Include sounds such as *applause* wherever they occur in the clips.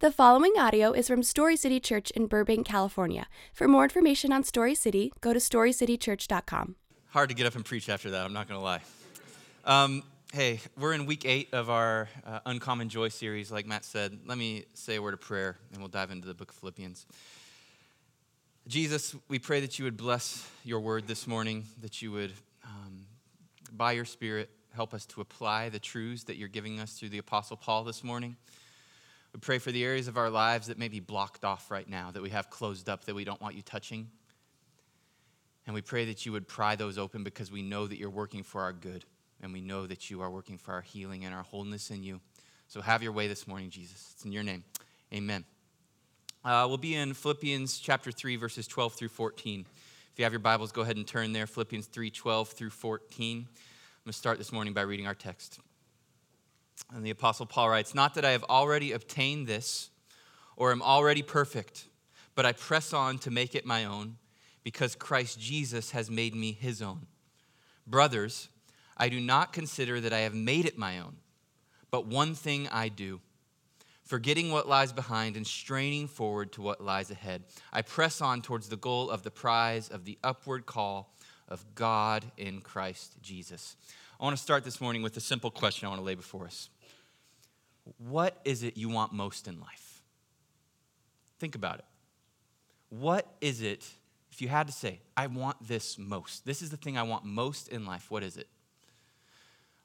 The following audio is from Story City Church in Burbank, California. For more information on Story City, go to storycitychurch.com. Hard to get up and preach after that, I'm not going to lie. Um, hey, we're in week eight of our uh, Uncommon Joy series, like Matt said. Let me say a word of prayer and we'll dive into the book of Philippians. Jesus, we pray that you would bless your word this morning, that you would, um, by your Spirit, help us to apply the truths that you're giving us through the Apostle Paul this morning. We pray for the areas of our lives that may be blocked off right now, that we have closed up, that we don't want you touching. And we pray that you would pry those open because we know that you're working for our good. And we know that you are working for our healing and our wholeness in you. So have your way this morning, Jesus. It's in your name. Amen. Uh, we'll be in Philippians chapter 3, verses 12 through 14. If you have your Bibles, go ahead and turn there. Philippians 3, 12 through 14. I'm going to start this morning by reading our text. And the Apostle Paul writes, Not that I have already obtained this or am already perfect, but I press on to make it my own because Christ Jesus has made me his own. Brothers, I do not consider that I have made it my own, but one thing I do. Forgetting what lies behind and straining forward to what lies ahead, I press on towards the goal of the prize of the upward call of God in Christ Jesus. I want to start this morning with a simple question I want to lay before us. What is it you want most in life? Think about it. What is it, if you had to say, I want this most? This is the thing I want most in life. What is it?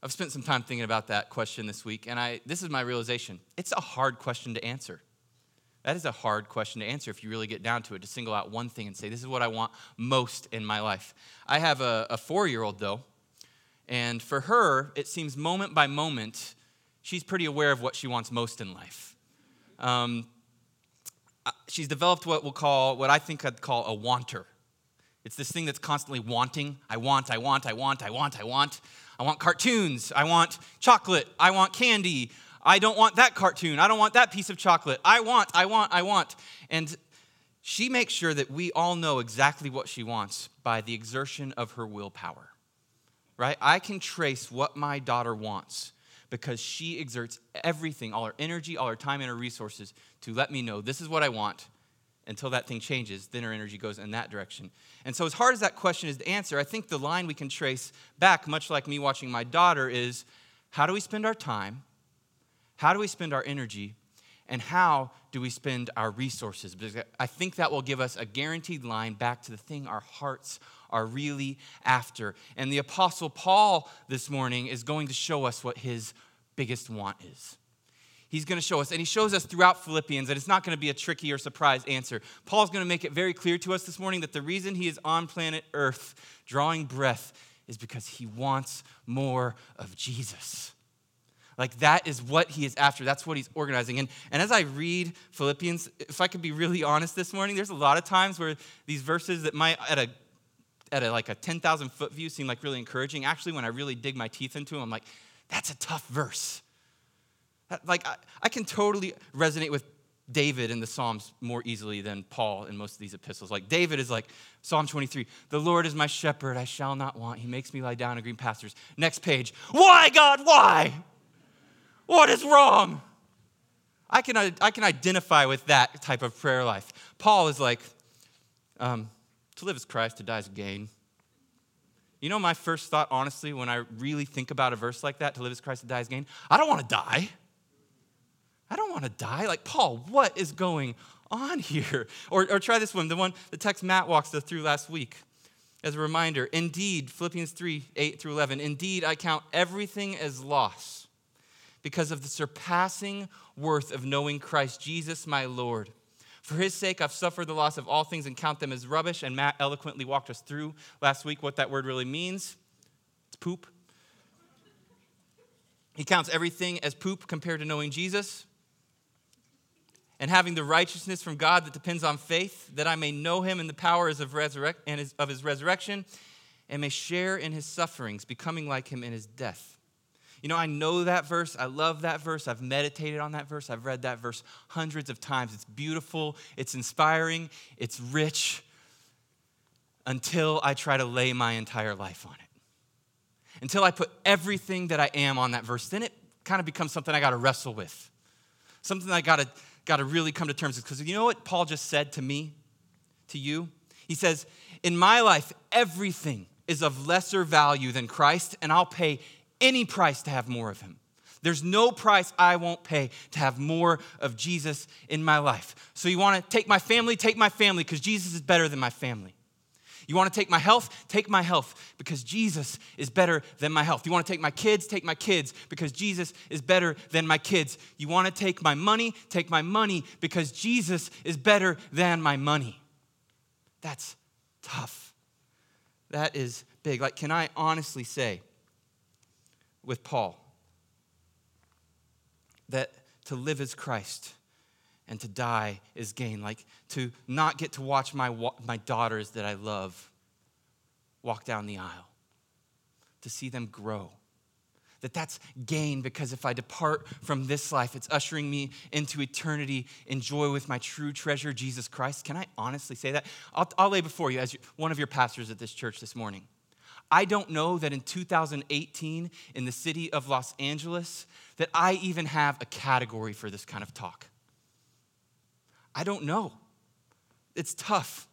I've spent some time thinking about that question this week, and I, this is my realization. It's a hard question to answer. That is a hard question to answer if you really get down to it, to single out one thing and say, This is what I want most in my life. I have a, a four year old, though, and for her, it seems moment by moment, she's pretty aware of what she wants most in life. Um, uh, she's developed what we'll call, what I think I'd call a wanter. It's this thing that's constantly wanting. I want, I want, I want, I want, I want. I want cartoons. I want chocolate. I want candy. I don't want that cartoon. I don't want that piece of chocolate. I want, I want, I want. And she makes sure that we all know exactly what she wants by the exertion of her willpower right? I can trace what my daughter wants because she exerts everything, all her energy, all her time, and her resources to let me know this is what I want. Until that thing changes, then her energy goes in that direction. And so, as hard as that question is to answer, I think the line we can trace back, much like me watching my daughter, is how do we spend our time? How do we spend our energy? And how do we spend our resources? Because I think that will give us a guaranteed line back to the thing our hearts are really after. And the Apostle Paul this morning is going to show us what his biggest want is. He's going to show us, and he shows us throughout Philippians that it's not going to be a tricky or surprise answer. Paul's going to make it very clear to us this morning that the reason he is on planet Earth drawing breath is because he wants more of Jesus. Like that is what he is after. That's what he's organizing. And, and as I read Philippians, if I could be really honest this morning, there's a lot of times where these verses that might, at a at a, like a 10,000 foot view seem like really encouraging. Actually, when I really dig my teeth into them, I'm like, that's a tough verse. Like, I, I can totally resonate with David in the Psalms more easily than Paul in most of these epistles. Like, David is like, Psalm 23, the Lord is my shepherd, I shall not want. He makes me lie down in green pastures. Next page, why, God, why? What is wrong? I can, I can identify with that type of prayer life. Paul is like, um, to live is Christ, to die is gain. You know, my first thought, honestly, when I really think about a verse like that, to live is Christ, to die is gain, I don't want to die. I don't want to die. Like, Paul, what is going on here? *laughs* Or, or try this one, the one, the text Matt walked us through last week. As a reminder, indeed, Philippians 3 8 through 11, indeed, I count everything as loss because of the surpassing worth of knowing Christ Jesus, my Lord for his sake, I've suffered the loss of all things and count them as rubbish. And Matt eloquently walked us through last week what that word really means it's poop. He counts everything as poop compared to knowing Jesus and having the righteousness from God that depends on faith, that I may know him in the power of, resurrect, and his, of his resurrection and may share in his sufferings, becoming like him in his death you know, I know that verse. I love that verse. I've meditated on that verse. I've read that verse hundreds of times. It's beautiful, it's inspiring, it's rich until I try to lay my entire life on it. Until I put everything that I am on that verse, then it kind of becomes something I got to wrestle with. Something I got to got to really come to terms with because you know what Paul just said to me, to you? He says, In my life, everything is of lesser value than Christ, and I'll pay any price to have more of him. There's no price I won't pay to have more of Jesus in my life. So you want to take my family, take my family, because Jesus is better than my family. You want to take my health? Take my health because Jesus is better than my health. You want to take my kids? Take my kids because Jesus is better than my kids. You want to take my money? Take my money because Jesus is better than my money. That's tough. That is big. Like, can I honestly say with Paul that to live as Christ and to die is gain. Like to not get to watch my, my daughters that I love walk down the aisle, to see them grow. That that's gain because if I depart from this life, it's ushering me into eternity in joy with my true treasure, Jesus Christ. Can I honestly say that? I'll, I'll lay before you as one of your pastors at this church this morning. I don't know that in 2018 in the city of Los Angeles that I even have a category for this kind of talk. I don't know. It's tough.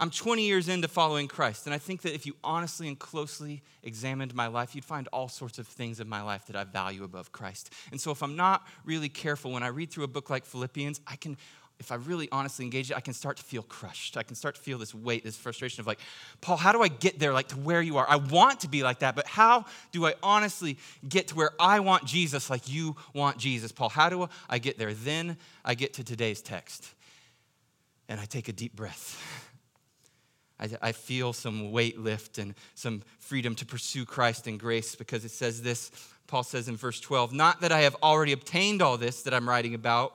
I'm 20 years into following Christ, and I think that if you honestly and closely examined my life, you'd find all sorts of things in my life that I value above Christ. And so, if I'm not really careful, when I read through a book like Philippians, I can, if I really honestly engage it, I can start to feel crushed. I can start to feel this weight, this frustration of like, Paul, how do I get there, like to where you are? I want to be like that, but how do I honestly get to where I want Jesus, like you want Jesus? Paul, how do I get there? Then I get to today's text, and I take a deep breath. *laughs* I, I feel some weight lift and some freedom to pursue Christ and grace because it says this. Paul says in verse 12, Not that I have already obtained all this that I'm writing about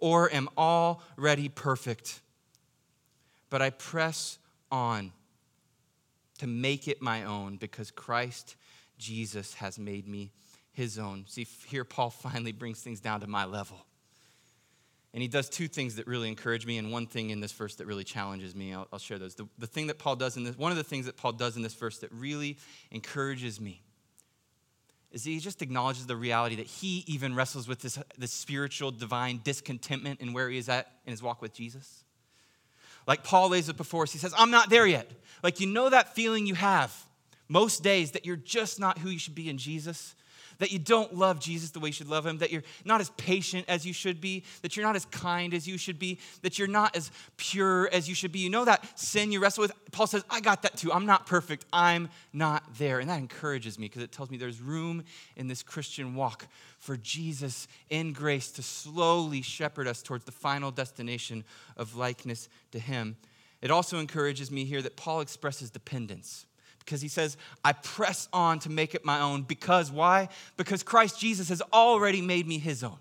or am already perfect, but I press on to make it my own because Christ Jesus has made me his own. See, here Paul *laughs* finally brings things down to my level. And he does two things that really encourage me, and one thing in this verse that really challenges me. I'll, I'll share those. The, the thing that Paul does in this, one of the things that Paul does in this verse that really encourages me is he just acknowledges the reality that he even wrestles with this, this spiritual, divine discontentment in where he is at in his walk with Jesus. Like Paul lays it before us, he says, I'm not there yet. Like, you know that feeling you have most days that you're just not who you should be in Jesus? That you don't love Jesus the way you should love him, that you're not as patient as you should be, that you're not as kind as you should be, that you're not as pure as you should be. You know that sin you wrestle with? Paul says, I got that too. I'm not perfect. I'm not there. And that encourages me because it tells me there's room in this Christian walk for Jesus in grace to slowly shepherd us towards the final destination of likeness to him. It also encourages me here that Paul expresses dependence because he says, I press on to make it my own. Because why? Because Christ Jesus has already made me his own.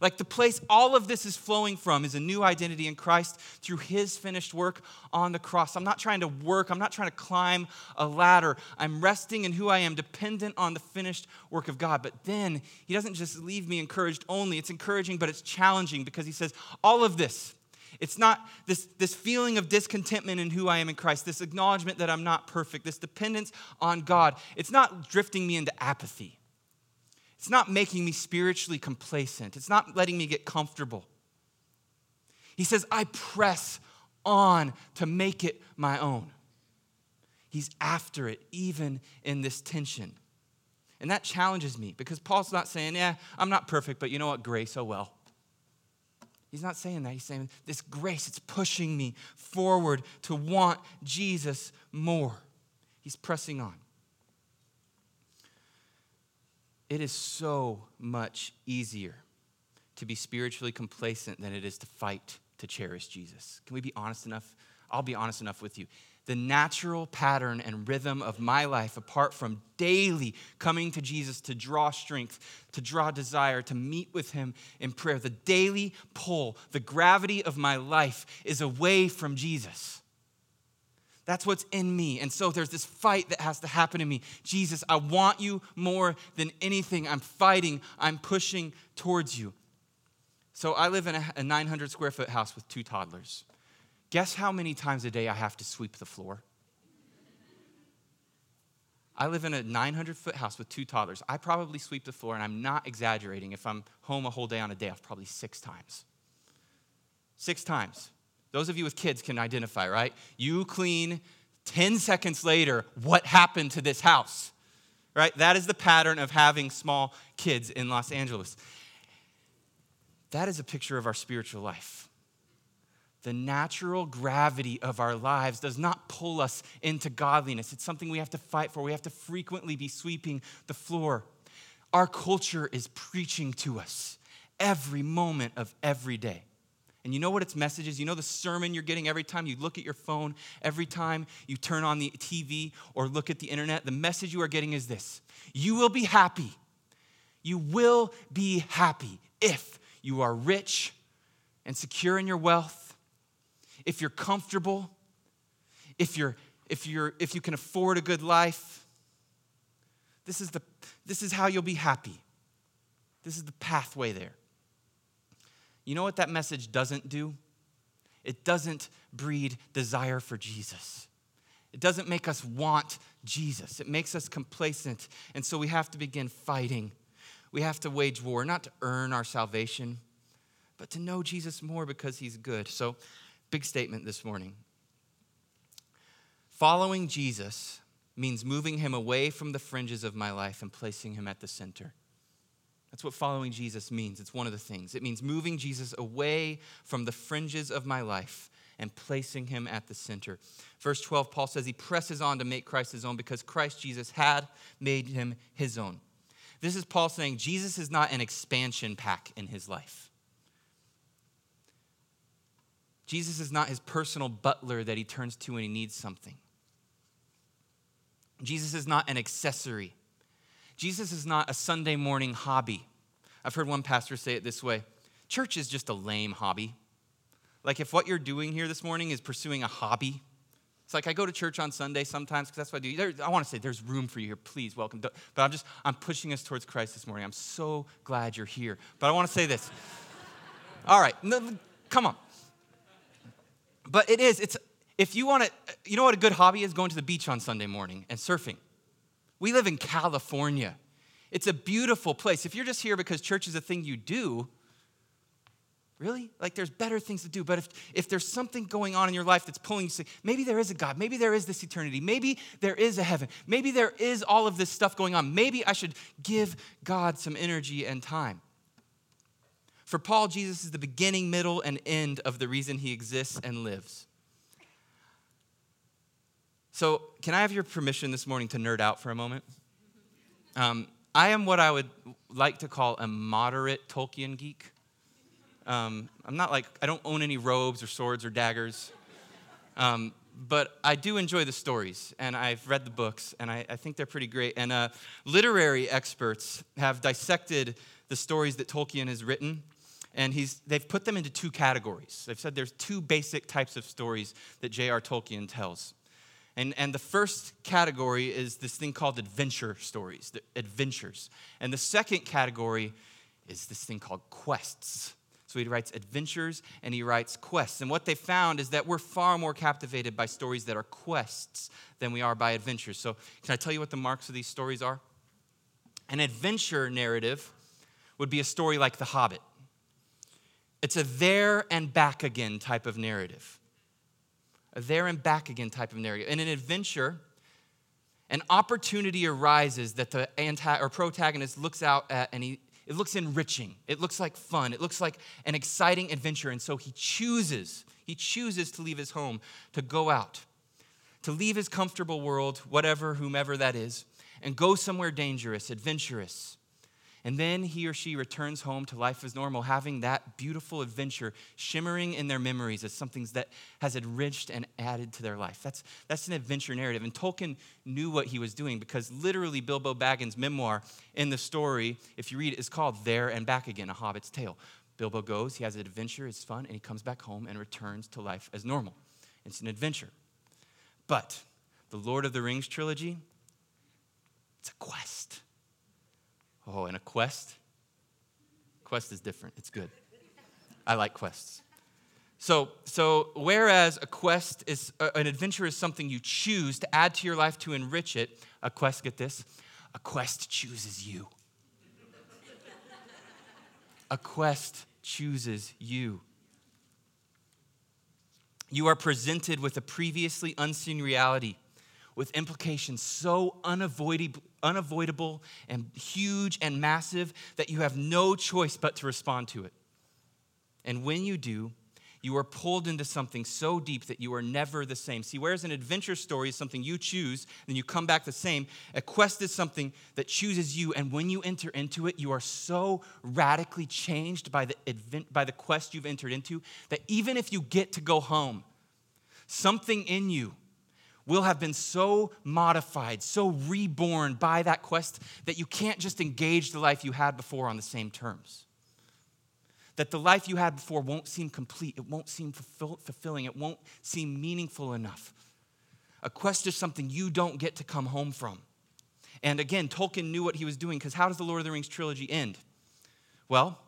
Like the place all of this is flowing from is a new identity in Christ through his finished work on the cross. I'm not trying to work, I'm not trying to climb a ladder. I'm resting in who I am, dependent on the finished work of God. But then he doesn't just leave me encouraged only, it's encouraging, but it's challenging because he says, All of this, it's not this, this feeling of discontentment in who I am in Christ, this acknowledgement that I'm not perfect, this dependence on God. It's not drifting me into apathy. It's not making me spiritually complacent. It's not letting me get comfortable. He says, I press on to make it my own. He's after it, even in this tension. And that challenges me because Paul's not saying, Yeah, I'm not perfect, but you know what? Grace, oh well. He's not saying that. He's saying this grace, it's pushing me forward to want Jesus more. He's pressing on. It is so much easier to be spiritually complacent than it is to fight to cherish Jesus. Can we be honest enough? I'll be honest enough with you the natural pattern and rhythm of my life apart from daily coming to Jesus to draw strength, to draw desire, to meet with Him in prayer. The daily pull, the gravity of my life is away from Jesus. That's what's in me. And so there's this fight that has to happen in me. Jesus, I want you more than anything. I'm fighting, I'm pushing towards you. So I live in a 900 square foot house with two toddlers. Guess how many times a day I have to sweep the floor? I live in a 900 foot house with two toddlers. I probably sweep the floor, and I'm not exaggerating. If I'm home a whole day on a day off, probably six times. Six times. Those of you with kids can identify, right? You clean 10 seconds later, what happened to this house? Right? That is the pattern of having small kids in Los Angeles. That is a picture of our spiritual life the natural gravity of our lives does not pull us into godliness. It's something we have to fight for. We have to frequently be sweeping the floor. Our culture is preaching to us every moment of every day. And you know what its message is? You know the sermon you're getting every time you look at your phone, every time you turn on the TV or look at the internet? The message you are getting is this You will be happy. You will be happy if you are rich and secure in your wealth if you're comfortable, if you're if you're if you can afford a good life, this is the this is how you'll be happy. This is the pathway there. You know what that message doesn't do? It doesn't breed desire for Jesus. It doesn't make us want Jesus. It makes us complacent. And so we have to begin fighting. We have to wage war, not to earn our salvation, but to know Jesus more because he's good. So Big statement this morning. Following Jesus means moving him away from the fringes of my life and placing him at the center. That's what following Jesus means. It's one of the things. It means moving Jesus away from the fringes of my life and placing him at the center. Verse 12, Paul says he presses on to make Christ his own because Christ Jesus had made him his own. This is Paul saying Jesus is not an expansion pack in his life. Jesus is not his personal butler that he turns to when he needs something. Jesus is not an accessory. Jesus is not a Sunday morning hobby. I've heard one pastor say it this way church is just a lame hobby. Like, if what you're doing here this morning is pursuing a hobby, it's like I go to church on Sunday sometimes because that's what I do. There, I want to say there's room for you here. Please welcome. But I'm just, I'm pushing us towards Christ this morning. I'm so glad you're here. But I want to say this. *laughs* All right, no, come on. But it is, it's, if you want to, you know what a good hobby is? Going to the beach on Sunday morning and surfing. We live in California. It's a beautiful place. If you're just here because church is a thing you do, really? Like there's better things to do. But if, if there's something going on in your life that's pulling you, say, maybe there is a God, maybe there is this eternity, maybe there is a heaven, maybe there is all of this stuff going on, maybe I should give God some energy and time. For Paul, Jesus is the beginning, middle, and end of the reason he exists and lives. So, can I have your permission this morning to nerd out for a moment? Um, I am what I would like to call a moderate Tolkien geek. Um, I'm not like, I don't own any robes or swords or daggers. Um, but I do enjoy the stories, and I've read the books, and I, I think they're pretty great. And uh, literary experts have dissected the stories that Tolkien has written and he's, they've put them into two categories. They've said there's two basic types of stories that J.R. Tolkien tells. And, and the first category is this thing called adventure stories, the adventures. And the second category is this thing called quests. So he writes adventures and he writes quests. And what they found is that we're far more captivated by stories that are quests than we are by adventures. So, can I tell you what the marks of these stories are? An adventure narrative would be a story like The Hobbit. It's a there and back again type of narrative. A there and back again type of narrative. In an adventure, an opportunity arises that the anti or protagonist looks out at and he it looks enriching. It looks like fun. It looks like an exciting adventure. And so he chooses, he chooses to leave his home, to go out, to leave his comfortable world, whatever, whomever that is, and go somewhere dangerous, adventurous. And then he or she returns home to life as normal, having that beautiful adventure shimmering in their memories as something that has enriched and added to their life. That's, that's an adventure narrative. And Tolkien knew what he was doing because literally Bilbo Baggins' memoir in the story, if you read it, is called There and Back Again, A Hobbit's Tale. Bilbo goes, he has an adventure, it's fun, and he comes back home and returns to life as normal. It's an adventure. But the Lord of the Rings trilogy, it's a quest. Oh, and a quest? Quest is different. It's good. I like quests. So, so whereas a quest is uh, an adventure is something you choose to add to your life to enrich it, a quest, get this, a quest chooses you. a quest chooses you. You are presented with a previously unseen reality with implications so unavoidable, and huge and massive that you have no choice but to respond to it. And when you do, you are pulled into something so deep that you are never the same. See, whereas an adventure story is something you choose and you come back the same, a quest is something that chooses you. And when you enter into it, you are so radically changed by the, advent, by the quest you've entered into that even if you get to go home, something in you will have been so modified, so reborn by that quest that you can't just engage the life you had before on the same terms that the life you had before won't seem complete, it won't seem fulfill, fulfilling, it won't seem meaningful enough. A quest is something you don't get to come home from. And again, Tolkien knew what he was doing because how does the Lord of the Rings trilogy end? Well,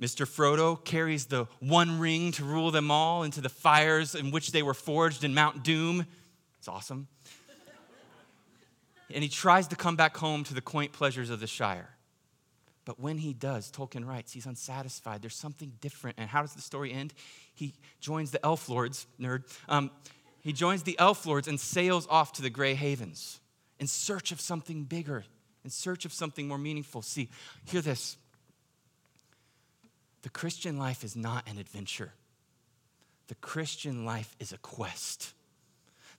Mr. Frodo carries the one ring to rule them all into the fires in which they were forged in Mount Doom. It's awesome. and he tries to come back home to the quaint pleasures of the Shire. But when he does, Tolkien writes, he's unsatisfied. There's something different. And how does the story end? He joins the elf lords, nerd. Um, he joins the elf lords and sails off to the Grey Havens in search of something bigger, in search of something more meaningful. See, hear this. The Christian life is not an adventure. The Christian life is a quest.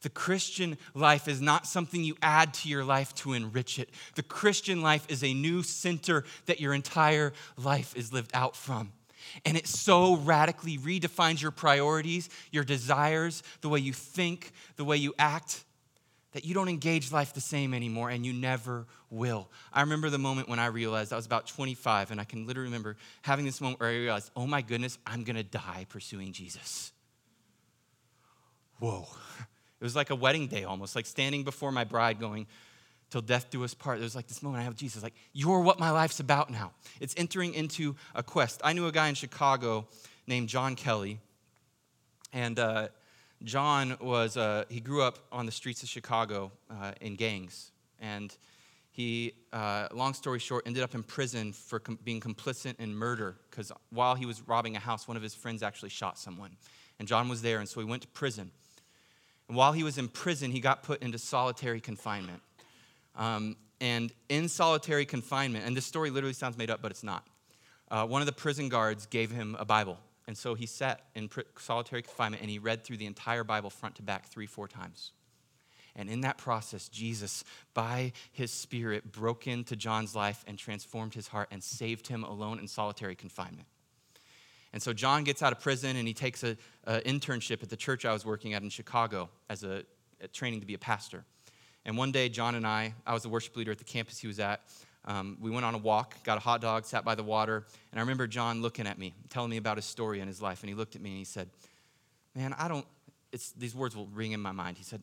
The Christian life is not something you add to your life to enrich it. The Christian life is a new center that your entire life is lived out from. And it so radically redefines your priorities, your desires, the way you think, the way you act, that you don't engage life the same anymore and you never will. I remember the moment when I realized I was about 25, and I can literally remember having this moment where I realized, oh my goodness, I'm gonna die pursuing Jesus. Whoa. *laughs* It was like a wedding day almost, like standing before my bride going, till death do us part. There's like this moment I have Jesus, like, you're what my life's about now. It's entering into a quest. I knew a guy in Chicago named John Kelly, and uh, John was, uh, he grew up on the streets of Chicago uh, in gangs. And he, uh, long story short, ended up in prison for com- being complicit in murder because while he was robbing a house, one of his friends actually shot someone. And John was there, and so he went to prison. And while he was in prison, he got put into solitary confinement. Um, and in solitary confinement, and this story literally sounds made up, but it's not. Uh, one of the prison guards gave him a Bible. And so he sat in solitary confinement and he read through the entire Bible front to back three, four times. And in that process, Jesus, by his Spirit, broke into John's life and transformed his heart and saved him alone in solitary confinement. And so John gets out of prison and he takes an internship at the church I was working at in Chicago as a, a, training to be a pastor. And one day, John and I, I was the worship leader at the campus he was at. Um, we went on a walk, got a hot dog, sat by the water, and I remember John looking at me, telling me about his story and his life. And he looked at me and he said, Man, I don't, it's, these words will ring in my mind. He said,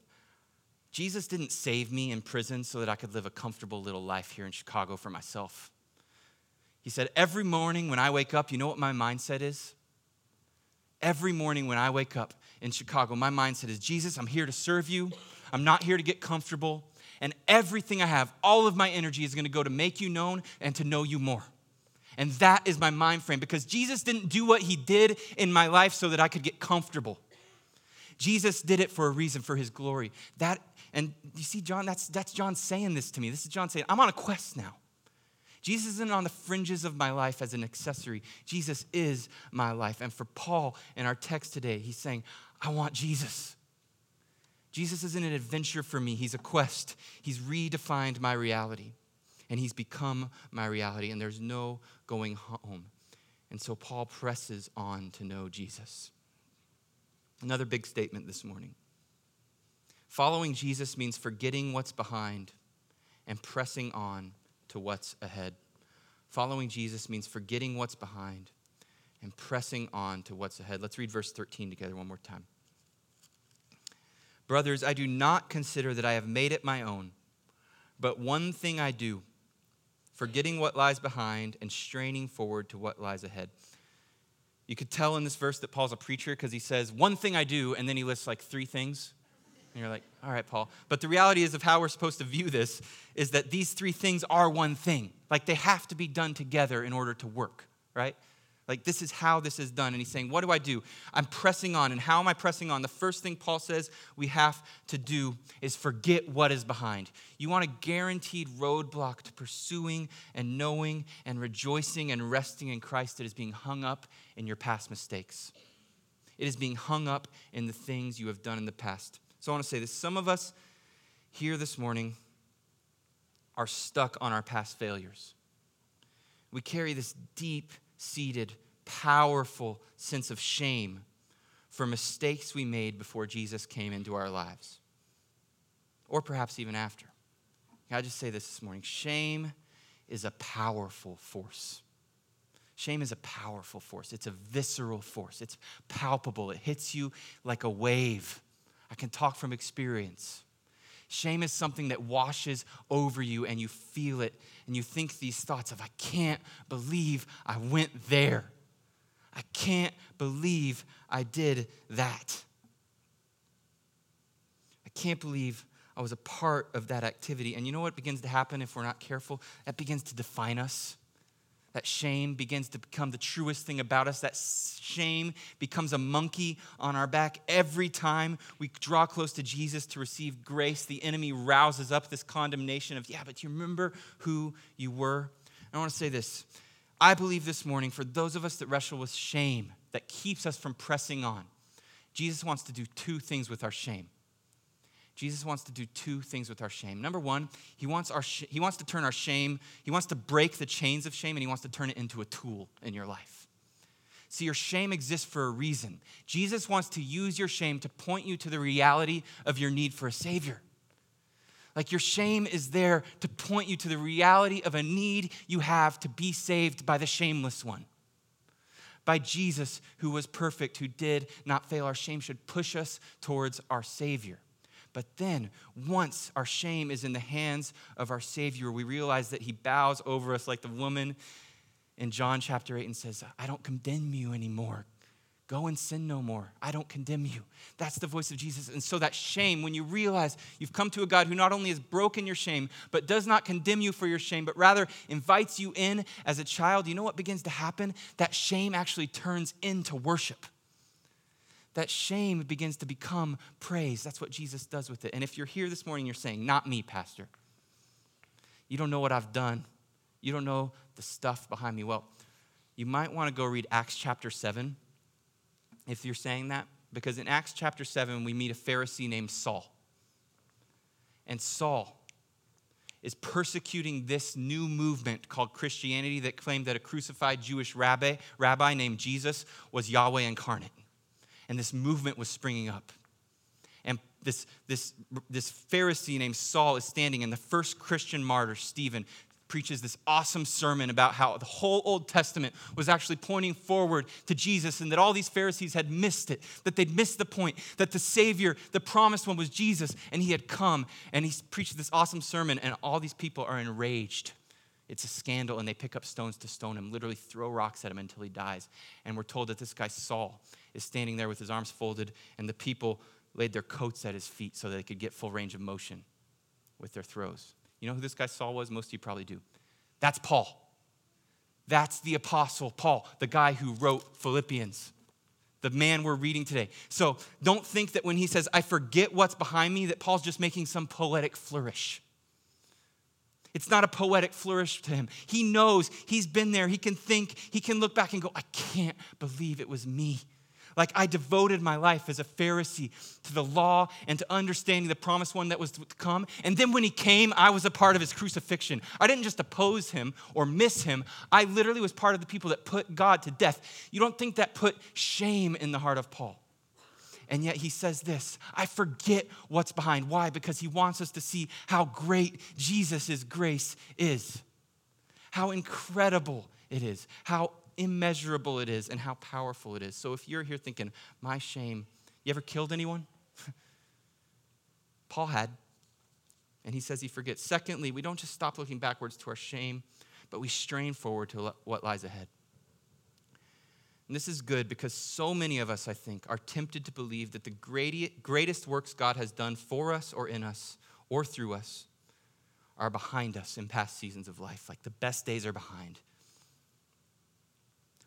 Jesus didn't save me in prison so that I could live a comfortable little life here in Chicago for myself. He said, Every morning when I wake up, you know what my mindset is? Every morning when I wake up in Chicago, my mindset is Jesus, I'm here to serve you. I'm not here to get comfortable. And everything I have, all of my energy is going to go to make you known and to know you more. And that is my mind frame because Jesus didn't do what he did in my life so that I could get comfortable. Jesus did it for a reason, for his glory. That, and you see, John, that's, that's John saying this to me. This is John saying, I'm on a quest now. Jesus isn't on the fringes of my life as an accessory. Jesus is my life. And for Paul in our text today, he's saying, I want Jesus. Jesus isn't an adventure for me, he's a quest. He's redefined my reality, and he's become my reality, and there's no going home. And so Paul presses on to know Jesus. Another big statement this morning. Following Jesus means forgetting what's behind and pressing on to what's ahead. Following Jesus means forgetting what's behind and pressing on to what's ahead. Let's read verse 13 together one more time. Brothers, I do not consider that I have made it my own, but one thing I do, forgetting what lies behind and straining forward to what lies ahead. You could tell in this verse that Paul's a preacher because he says, One thing I do, and then he lists like three things. And you're like, All right, Paul. But the reality is, of how we're supposed to view this, is that these three things are one thing. Like they have to be done together in order to work, right? Like, this is how this is done. And he's saying, What do I do? I'm pressing on. And how am I pressing on? The first thing Paul says we have to do is forget what is behind. You want a guaranteed roadblock to pursuing and knowing and rejoicing and resting in Christ that is being hung up in your past mistakes. It is being hung up in the things you have done in the past. So I want to say this some of us here this morning are stuck on our past failures. We carry this deep, seated, powerful sense of shame for mistakes we made before Jesus came into our lives, or perhaps even after. I just say this this morning? Shame is a powerful force. Shame is a powerful force. It's a visceral force. It's palpable. It hits you like a wave. I can talk from experience. Shame is something that washes over you and you feel it and you think these thoughts of, I can't believe I went there. I can't believe I did that. I can't believe I was a part of that activity. And you know what begins to happen if we're not careful? That begins to define us. That shame begins to become the truest thing about us. That shame becomes a monkey on our back. Every time we draw close to Jesus to receive grace, the enemy rouses up this condemnation of, yeah, but you remember who you were? I want to say this. I believe this morning, for those of us that wrestle with shame that keeps us from pressing on, Jesus wants to do two things with our shame. Jesus wants to do two things with our shame. Number one, he wants, our sh- he wants to turn our shame, he wants to break the chains of shame, and he wants to turn it into a tool in your life. See, your shame exists for a reason. Jesus wants to use your shame to point you to the reality of your need for a Savior. Like your shame is there to point you to the reality of a need you have to be saved by the shameless one. By Jesus, who was perfect, who did not fail. Our shame should push us towards our Savior. But then, once our shame is in the hands of our Savior, we realize that He bows over us like the woman in John chapter 8 and says, I don't condemn you anymore. Go and sin no more. I don't condemn you. That's the voice of Jesus. And so, that shame, when you realize you've come to a God who not only has broken your shame, but does not condemn you for your shame, but rather invites you in as a child, you know what begins to happen? That shame actually turns into worship that shame begins to become praise. That's what Jesus does with it. And if you're here this morning, you're saying, Not me, Pastor. You don't know what I've done, you don't know the stuff behind me. Well, you might want to go read Acts chapter 7 if you're saying that, because in Acts chapter 7, we meet a Pharisee named Saul. And Saul is persecuting this new movement called Christianity that claimed that a crucified Jewish rabbi, rabbi named Jesus was Yahweh incarnate and this movement was springing up. And this, this, this Pharisee named Saul is standing, and the first Christian martyr, Stephen, preaches this awesome sermon about how the whole Old Testament was actually pointing forward to Jesus and that all these Pharisees had missed it, that they'd missed the point, that the Savior, the promised one, was Jesus, and he had come. And he preached this awesome sermon, and all these people are enraged. It's a scandal, and they pick up stones to stone him, literally throw rocks at him until he dies. And we're told that this guy, Saul, is standing there with his arms folded, and the people laid their coats at his feet so that they could get full range of motion with their throws. You know who this guy Saul was? Most of you probably do. That's Paul. That's the apostle Paul, the guy who wrote Philippians, the man we're reading today. So don't think that when he says, I forget what's behind me, that Paul's just making some poetic flourish. It's not a poetic flourish to him. He knows he's been there. He can think, he can look back and go, I can't believe it was me. Like I devoted my life as a Pharisee to the law and to understanding the promised one that was to come. And then when he came, I was a part of his crucifixion. I didn't just oppose him or miss him, I literally was part of the people that put God to death. You don't think that put shame in the heart of Paul? And yet he says this I forget what's behind. Why? Because he wants us to see how great Jesus' grace is, how incredible it is, how immeasurable it is and how powerful it is. So if you're here thinking, my shame, you ever killed anyone? *laughs* Paul had. And he says he forgets. Secondly, we don't just stop looking backwards to our shame, but we strain forward to what lies ahead. And this is good because so many of us, I think, are tempted to believe that the greatest works God has done for us or in us or through us are behind us in past seasons of life. Like the best days are behind.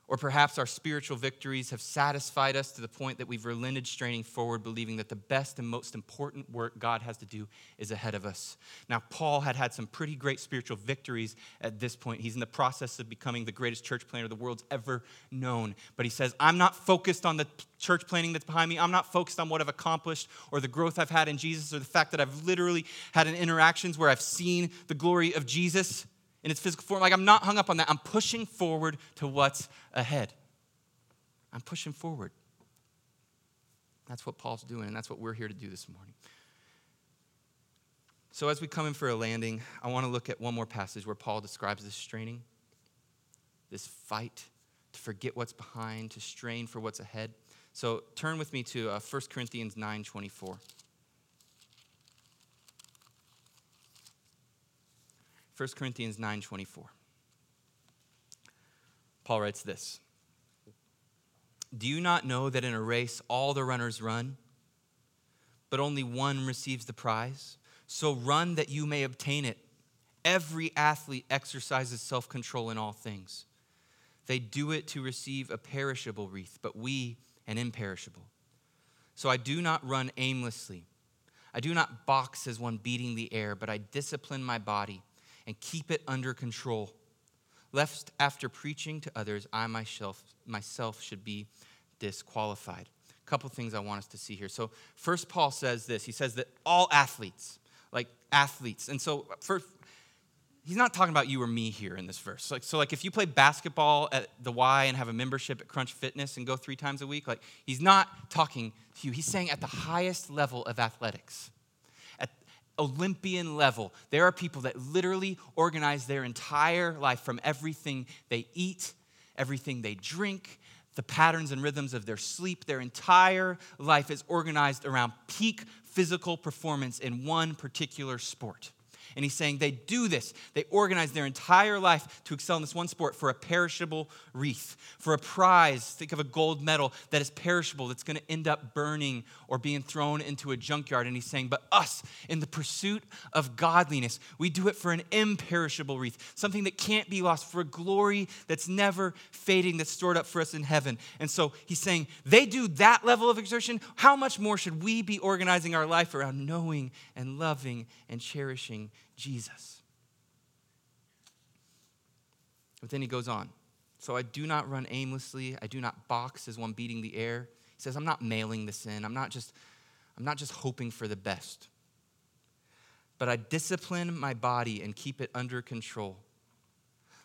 Or perhaps our spiritual victories have satisfied us to the point that we've relented straining forward, believing that the best and most important work God has to do is ahead of us. Now, Paul had had some pretty great spiritual victories at this point. He's in the process of becoming the greatest church planter the world's ever known. But he says, I'm not focused on the church planting that's behind me. I'm not focused on what I've accomplished or the growth I've had in Jesus or the fact that I've literally had an interactions where I've seen the glory of Jesus in its physical form. Like, I'm not hung up on that. I'm pushing forward to what's ahead. I'm pushing forward. That's what Paul's doing, and that's what we're here to do this morning. So, as we come in for a landing, I want to look at one more passage where Paul describes this straining, this fight to forget what's behind, to strain for what's ahead. So, turn with me to uh, 1 Corinthians 9 24. 1 Corinthians 9:24. Paul writes this. Do you not know that in a race all the runners run, but only one receives the prize? So run that you may obtain it. Every athlete exercises self-control in all things. They do it to receive a perishable wreath, but we an imperishable. So I do not run aimlessly. I do not box as one beating the air, but I discipline my body and keep it under control. Lest after preaching to others, I myself, myself should be disqualified. A couple things I want us to see here. So, first, Paul says this he says that all athletes, like athletes, and so first, he's not talking about you or me here in this verse. Like, so, like if you play basketball at the Y and have a membership at Crunch Fitness and go three times a week, like he's not talking to you. He's saying at the highest level of athletics. Olympian level, there are people that literally organize their entire life from everything they eat, everything they drink, the patterns and rhythms of their sleep. Their entire life is organized around peak physical performance in one particular sport. And he's saying they do this. They organize their entire life to excel in this one sport for a perishable wreath, for a prize. Think of a gold medal that is perishable, that's going to end up burning or being thrown into a junkyard. And he's saying, but us, in the pursuit of godliness, we do it for an imperishable wreath, something that can't be lost, for a glory that's never fading, that's stored up for us in heaven. And so he's saying, they do that level of exertion. How much more should we be organizing our life around knowing and loving and cherishing Jesus. But then he goes on. So I do not run aimlessly. I do not box as one beating the air. He says, I'm not mailing this in. I'm not just, I'm not just hoping for the best. But I discipline my body and keep it under control,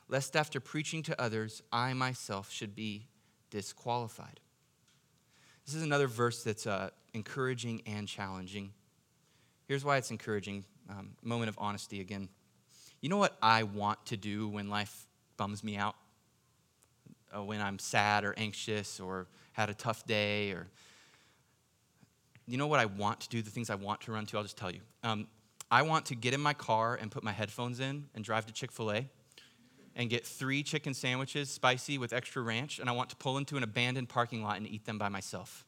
lest after preaching to others, I myself should be disqualified. This is another verse that's uh, encouraging and challenging. Here's why it's encouraging um, moment of honesty again. You know what I want to do when life bums me out? Uh, when I'm sad or anxious or had a tough day or you know what I want to do, the things I want to run to, I'll just tell you. Um, I want to get in my car and put my headphones in and drive to Chick fil A and get three chicken sandwiches, spicy with extra ranch, and I want to pull into an abandoned parking lot and eat them by myself.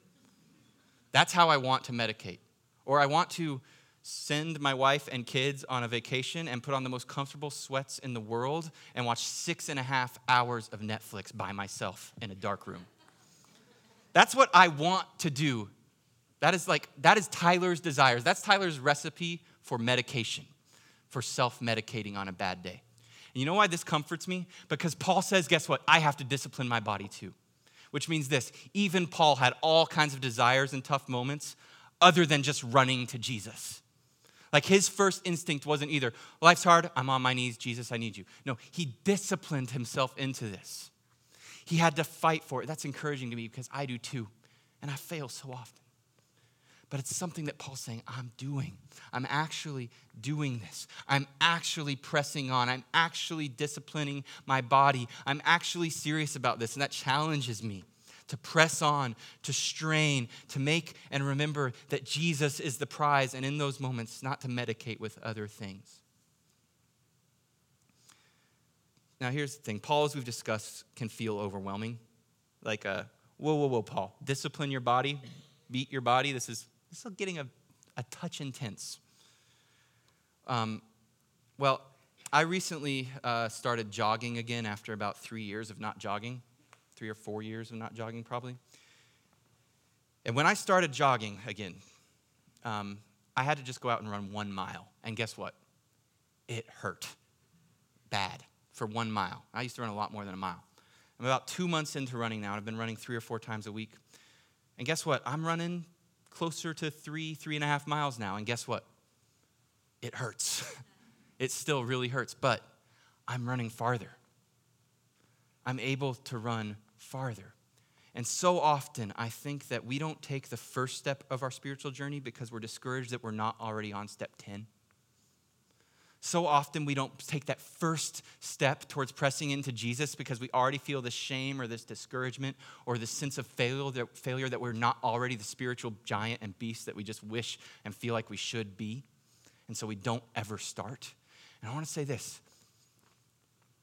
That's how I want to medicate. Or I want to send my wife and kids on a vacation and put on the most comfortable sweats in the world and watch six and a half hours of Netflix by myself in a dark room. That's what I want to do. That is like, that is Tyler's desires. That's Tyler's recipe for medication, for self medicating on a bad day. And you know why this comforts me? Because Paul says, guess what? I have to discipline my body too. Which means this even Paul had all kinds of desires and tough moments other than just running to Jesus. Like his first instinct wasn't either, life's hard, I'm on my knees, Jesus, I need you. No, he disciplined himself into this. He had to fight for it. That's encouraging to me because I do too. And I fail so often. But it's something that Paul's saying, I'm doing. I'm actually doing this. I'm actually pressing on. I'm actually disciplining my body. I'm actually serious about this. And that challenges me to press on, to strain, to make and remember that Jesus is the prize, and in those moments, not to medicate with other things. Now, here's the thing Paul, as we've discussed, can feel overwhelming. like a whoa, whoa, whoa, Paul, discipline your body, beat your body. This is this is getting a, a touch intense. Um, well, I recently uh, started jogging again after about three years of not jogging, three or four years of not jogging, probably. And when I started jogging again, um, I had to just go out and run one mile. And guess what? It hurt bad for one mile. I used to run a lot more than a mile. I'm about two months into running now, and I've been running three or four times a week. And guess what? I'm running closer to three, three and a half miles now. And guess what? It hurts. *laughs* it still really hurts, but I'm running farther. I'm able to run farther. And so often, I think that we don't take the first step of our spiritual journey because we're discouraged that we're not already on step 10. So often, we don't take that first step towards pressing into Jesus because we already feel the shame or this discouragement or this sense of failure that we're not already the spiritual giant and beast that we just wish and feel like we should be. And so we don't ever start. And I want to say this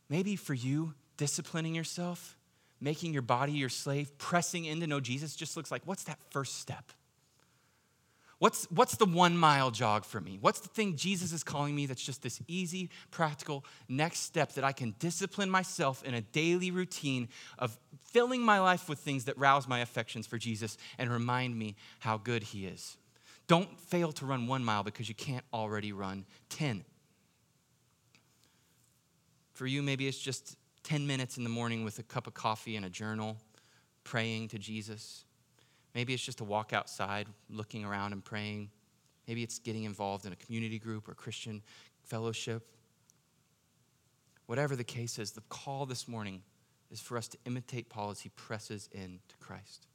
maybe for you, disciplining yourself making your body your slave, pressing in to know Jesus just looks like what's that first step? What's, what's the one mile jog for me? What's the thing Jesus is calling me that's just this easy, practical next step that I can discipline myself in a daily routine of filling my life with things that rouse my affections for Jesus and remind me how good He is? Don't fail to run one mile because you can't already run 10. For you, maybe it's just 10 minutes in the morning with a cup of coffee and a journal, praying to Jesus. Maybe it's just a walk outside, looking around and praying. Maybe it's getting involved in a community group or Christian fellowship. Whatever the case is, the call this morning is for us to imitate Paul as he presses in to Christ.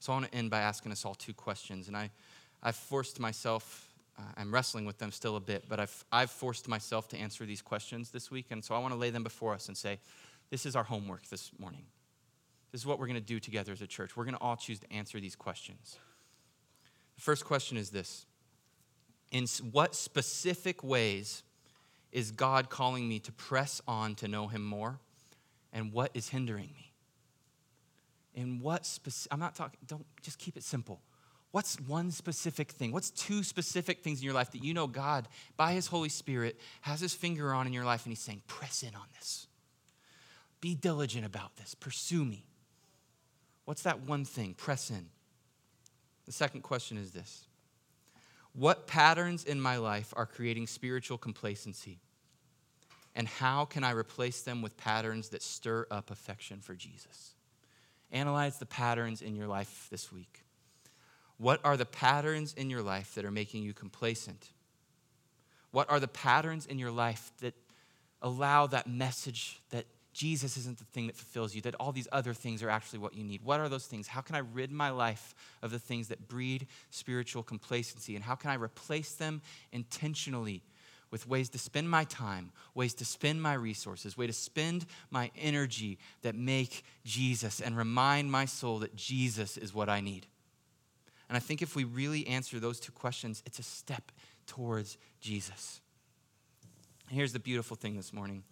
So I want to end by asking us all two questions. And I, I've forced myself uh, I'm wrestling with them still a bit, but I've, I've forced myself to answer these questions this week. And so I want to lay them before us and say, this is our homework this morning. This is what we're going to do together as a church. We're going to all choose to answer these questions. The first question is this In what specific ways is God calling me to press on to know Him more? And what is hindering me? In what specific, I'm not talking, don't just keep it simple. What's one specific thing? What's two specific things in your life that you know God, by His Holy Spirit, has His finger on in your life and He's saying, press in on this? Be diligent about this. Pursue me. What's that one thing? Press in. The second question is this What patterns in my life are creating spiritual complacency? And how can I replace them with patterns that stir up affection for Jesus? Analyze the patterns in your life this week. What are the patterns in your life that are making you complacent? What are the patterns in your life that allow that message that Jesus isn't the thing that fulfills you, that all these other things are actually what you need. What are those things? How can I rid my life of the things that breed spiritual complacency? And how can I replace them intentionally with ways to spend my time, ways to spend my resources, ways to spend my energy that make Jesus and remind my soul that Jesus is what I need? And I think if we really answer those two questions, it's a step towards Jesus. Here's the beautiful thing this morning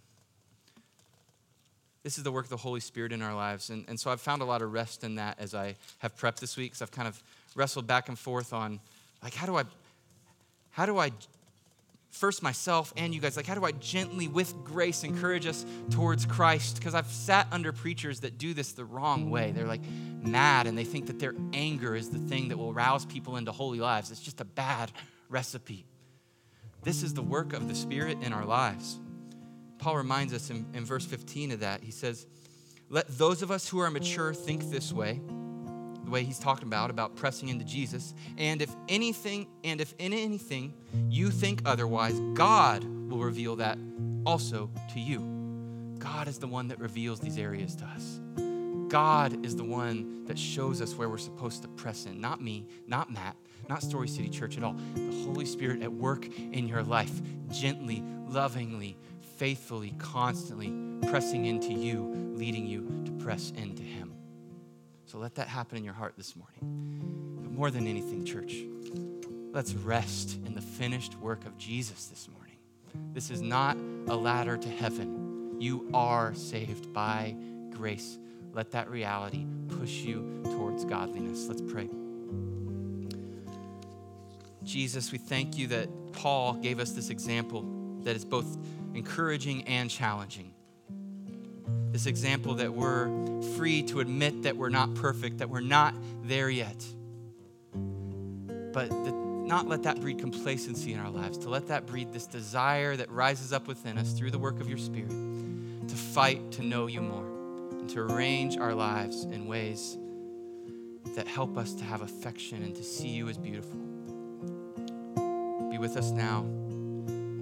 this is the work of the Holy Spirit in our lives. And, and so I've found a lot of rest in that as I have prepped this week. So I've kind of wrestled back and forth on, like, how do I, how do I, first myself and you guys, like, how do I gently, with grace, encourage us towards Christ? Because I've sat under preachers that do this the wrong way. They're like mad and they think that their anger is the thing that will rouse people into holy lives. It's just a bad recipe. This is the work of the Spirit in our lives. Paul reminds us in, in verse 15 of that. He says, Let those of us who are mature think this way, the way he's talking about, about pressing into Jesus. And if anything, and if in anything you think otherwise, God will reveal that also to you. God is the one that reveals these areas to us. God is the one that shows us where we're supposed to press in. Not me, not Matt, not Story City Church at all. The Holy Spirit at work in your life, gently, lovingly, faithfully, constantly pressing into you, leading you to press into Him. So let that happen in your heart this morning. But more than anything, church, let's rest in the finished work of Jesus this morning. This is not a ladder to heaven. You are saved by grace let that reality push you towards godliness. Let's pray. Jesus, we thank you that Paul gave us this example that is both encouraging and challenging. This example that we're free to admit that we're not perfect, that we're not there yet. But the, not let that breed complacency in our lives, to let that breed this desire that rises up within us through the work of your Spirit to fight to know you more and to arrange our lives in ways that help us to have affection and to see you as beautiful. Be with us now.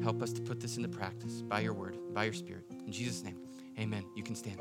Help us to put this into practice by your word, by your spirit. In Jesus' name, amen. You can stand.